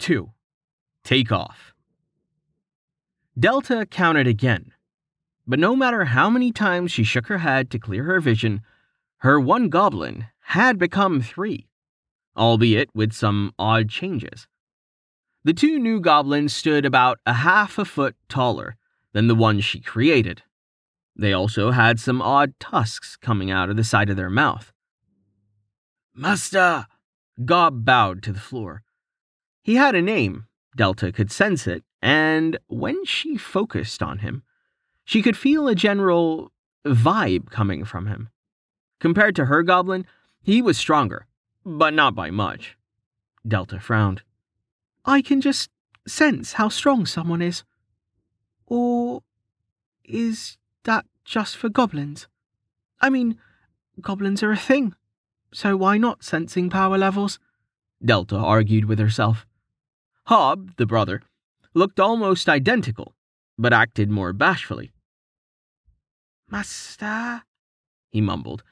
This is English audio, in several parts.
2. Take off. Delta counted again, but no matter how many times she shook her head to clear her vision, her one goblin had become three, albeit with some odd changes. The two new goblins stood about a half a foot taller than the one she created. They also had some odd tusks coming out of the side of their mouth. Master! Gob bowed to the floor. He had a name, Delta could sense it, and when she focused on him, she could feel a general vibe coming from him. Compared to her goblin, he was stronger, but not by much. Delta frowned. I can just sense how strong someone is. Or is that just for goblins? I mean, goblins are a thing, so why not sensing power levels? Delta argued with herself. Hob, the brother, looked almost identical, but acted more bashfully. Master, he mumbled,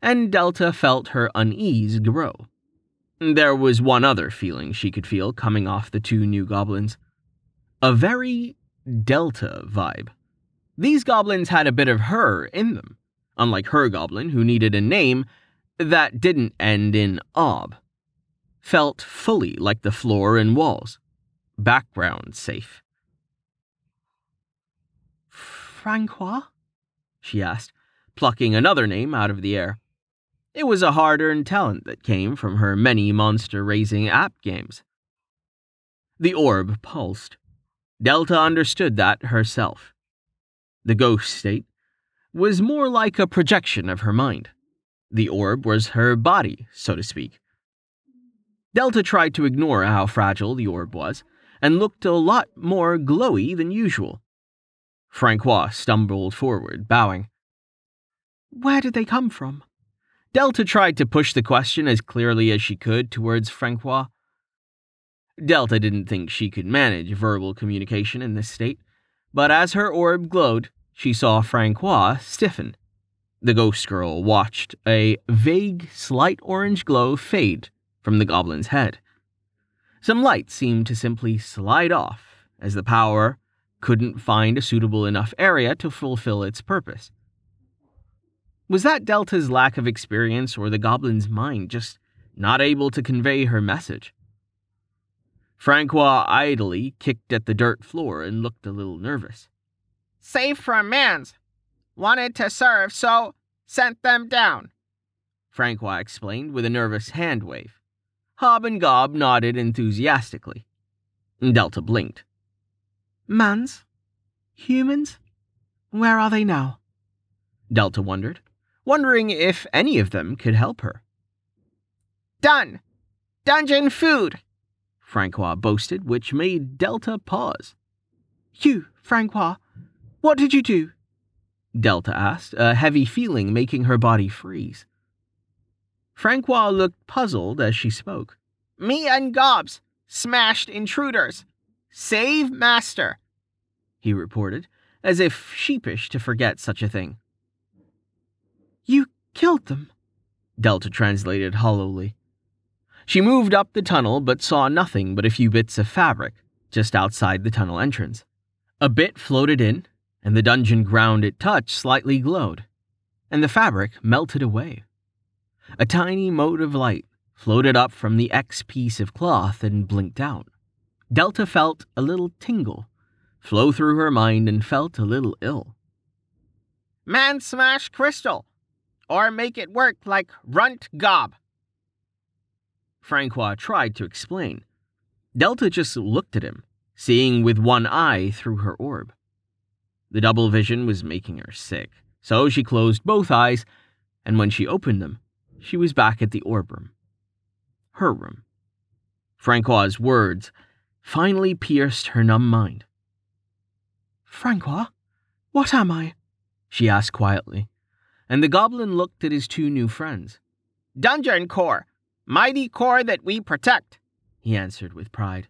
and Delta felt her unease grow. There was one other feeling she could feel coming off the two new goblins a very Delta vibe. These goblins had a bit of her in them, unlike her goblin, who needed a name that didn't end in ob. Felt fully like the floor and walls. Background safe. Francois? she asked, plucking another name out of the air. It was a hard earned talent that came from her many monster raising app games. The orb pulsed. Delta understood that herself. The ghost state was more like a projection of her mind. The orb was her body, so to speak. Delta tried to ignore how fragile the orb was and looked a lot more glowy than usual. Francois stumbled forward, bowing. Where did they come from? Delta tried to push the question as clearly as she could towards Francois. Delta didn't think she could manage verbal communication in this state, but as her orb glowed, she saw Francois stiffen. The ghost girl watched a vague, slight orange glow fade from the goblin's head. Some light seemed to simply slide off as the power couldn't find a suitable enough area to fulfill its purpose. Was that Delta's lack of experience or the goblin's mind just not able to convey her message? Francois idly kicked at the dirt floor and looked a little nervous. Safe from mans. Wanted to serve, so sent them down. Francois explained with a nervous hand wave. Hob and Gob nodded enthusiastically. Delta blinked. Mans? Humans? Where are they now? Delta wondered, wondering if any of them could help her. Done! Dungeon food! Francois boasted, which made Delta pause. You, Francois, what did you do? Delta asked, a heavy feeling making her body freeze. Francois looked puzzled as she spoke. Me and Gobs smashed intruders. Save Master, he reported, as if sheepish to forget such a thing. You killed them, Delta translated hollowly. She moved up the tunnel but saw nothing but a few bits of fabric just outside the tunnel entrance. A bit floated in, and the dungeon ground it touched slightly glowed, and the fabric melted away. A tiny mote of light floated up from the X piece of cloth and blinked out. Delta felt a little tingle flow through her mind and felt a little ill. Man smash crystal, or make it work like runt gob. Francois tried to explain. Delta just looked at him, seeing with one eye through her orb. The double vision was making her sick, so she closed both eyes, and when she opened them, she was back at the orb room. Her room. Francois's words finally pierced her numb mind. Francois, what am I? she asked quietly, and the goblin looked at his two new friends. Dungeon Core, mighty core that we protect, he answered with pride.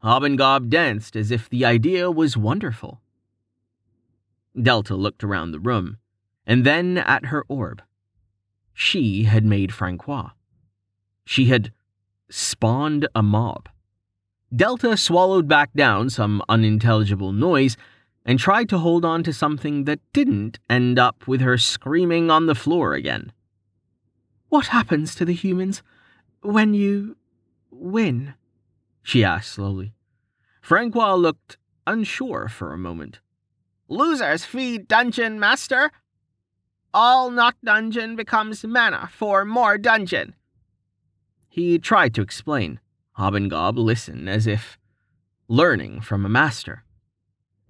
Hob and Gob danced as if the idea was wonderful. Delta looked around the room, and then at her orb. She had made Francois. She had spawned a mob. Delta swallowed back down some unintelligible noise and tried to hold on to something that didn't end up with her screaming on the floor again. What happens to the humans when you win? she asked slowly. Francois looked unsure for a moment. Losers feed dungeon master. All not dungeon becomes mana for more dungeon. He tried to explain. Hob and Gob listened as if learning from a master.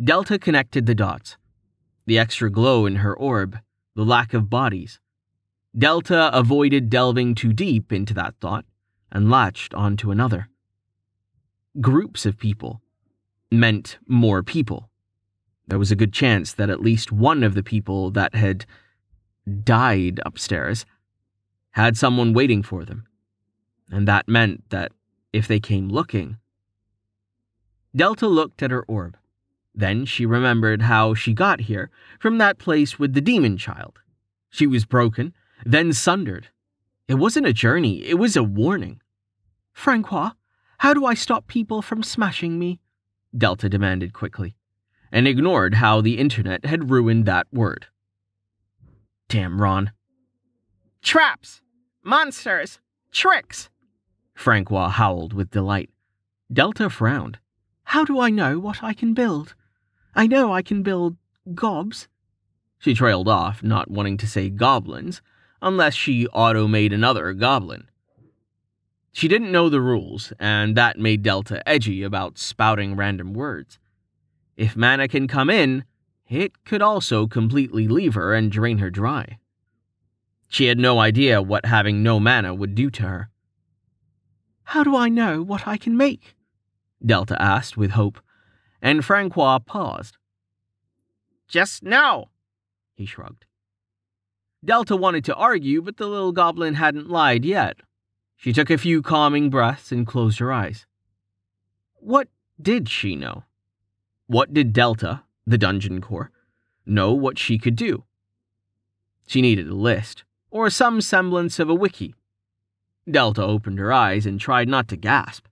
Delta connected the dots. The extra glow in her orb, the lack of bodies. Delta avoided delving too deep into that thought and latched onto another. Groups of people meant more people. There was a good chance that at least one of the people that had died upstairs had someone waiting for them. And that meant that if they came looking. Delta looked at her orb. Then she remembered how she got here from that place with the demon child. She was broken, then sundered. It wasn't a journey, it was a warning. Francois, how do I stop people from smashing me? Delta demanded quickly, and ignored how the internet had ruined that word. Damn, Ron. Traps! Monsters! Tricks! Francois howled with delight. Delta frowned. How do I know what I can build? I know I can build gobs. She trailed off, not wanting to say goblins, unless she auto made another goblin. She didn't know the rules, and that made Delta edgy about spouting random words. If mana can come in, it could also completely leave her and drain her dry. She had no idea what having no mana would do to her. How do I know what I can make? Delta asked with hope, and Francois paused. Just know, he shrugged. Delta wanted to argue, but the little goblin hadn't lied yet. She took a few calming breaths and closed her eyes. What did she know? What did Delta, the dungeon core, know what she could do? She needed a list, or some semblance of a wiki. Delta opened her eyes and tried not to gasp.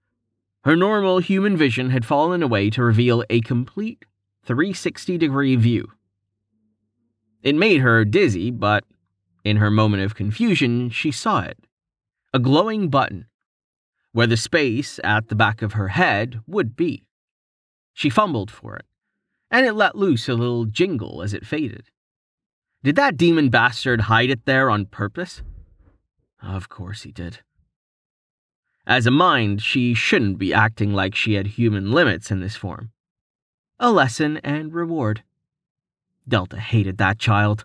Her normal human vision had fallen away to reveal a complete 360 degree view. It made her dizzy, but in her moment of confusion, she saw it a glowing button, where the space at the back of her head would be. She fumbled for it, and it let loose a little jingle as it faded. Did that demon bastard hide it there on purpose? Of course he did. As a mind, she shouldn't be acting like she had human limits in this form. A lesson and reward. Delta hated that child.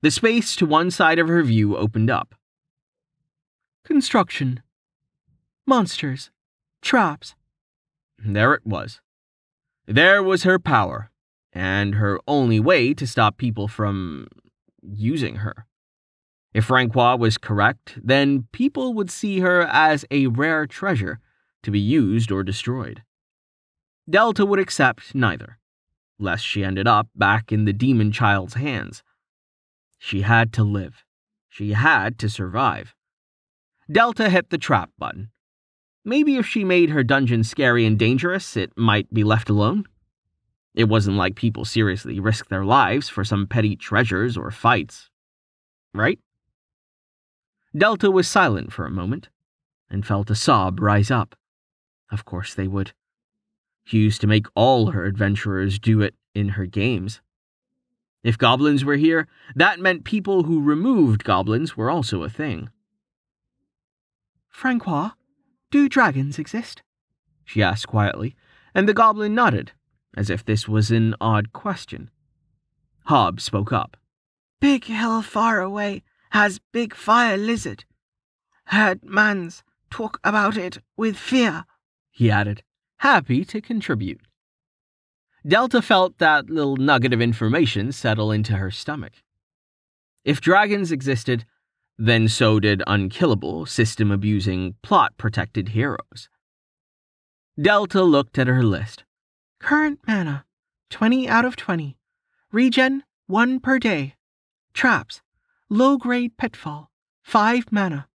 The space to one side of her view opened up, Construction. Monsters. Traps. There it was. There was her power, and her only way to stop people from using her. If Francois was correct, then people would see her as a rare treasure to be used or destroyed. Delta would accept neither, lest she ended up back in the demon child's hands. She had to live. She had to survive. Delta hit the trap button. Maybe if she made her dungeon scary and dangerous, it might be left alone. It wasn't like people seriously risked their lives for some petty treasures or fights. Right? Delta was silent for a moment and felt a sob rise up. Of course they would. She used to make all her adventurers do it in her games. If goblins were here, that meant people who removed goblins were also a thing. Francois, do dragons exist? She asked quietly, and the goblin nodded, as if this was an odd question. Hob spoke up. Big hill far away has big fire lizard. Heard mans talk about it with fear, he added, happy to contribute. Delta felt that little nugget of information settle into her stomach. If dragons existed, then so did unkillable, system abusing, plot protected heroes. Delta looked at her list. Current mana 20 out of 20. Regen 1 per day. Traps low grade pitfall 5 mana.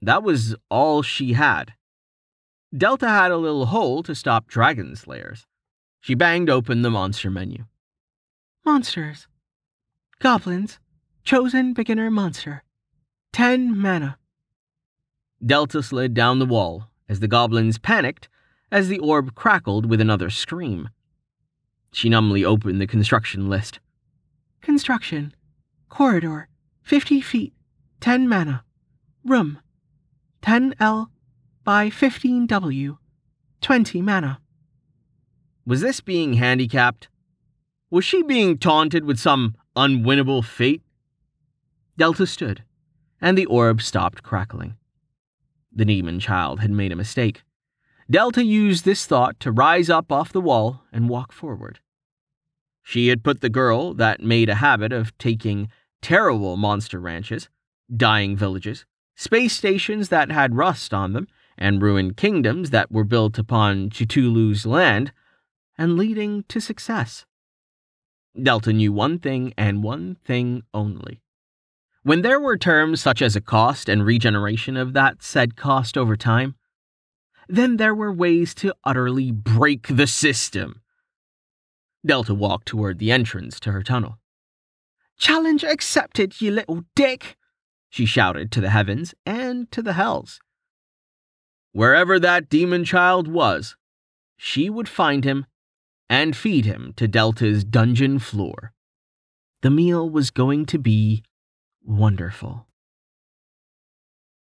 That was all she had. Delta had a little hole to stop dragon slayers. She banged open the monster menu. Monsters. Goblins. Chosen beginner monster. 10 mana. Delta slid down the wall as the goblins panicked as the orb crackled with another scream. She numbly opened the construction list. Construction. Corridor. 50 feet. 10 mana. Room. 10L by 15W. 20 mana. Was this being handicapped? Was she being taunted with some unwinnable fate? Delta stood, and the orb stopped crackling. The demon child had made a mistake. Delta used this thought to rise up off the wall and walk forward. She had put the girl that made a habit of taking terrible monster ranches, dying villages, space stations that had rust on them, and ruined kingdoms that were built upon Cthulhu's land, and leading to success. Delta knew one thing and one thing only. When there were terms such as a cost and regeneration of that said cost over time, then there were ways to utterly break the system. Delta walked toward the entrance to her tunnel. Challenge accepted, you little dick, she shouted to the heavens and to the hells. Wherever that demon child was, she would find him and feed him to Delta's dungeon floor. The meal was going to be wonderful.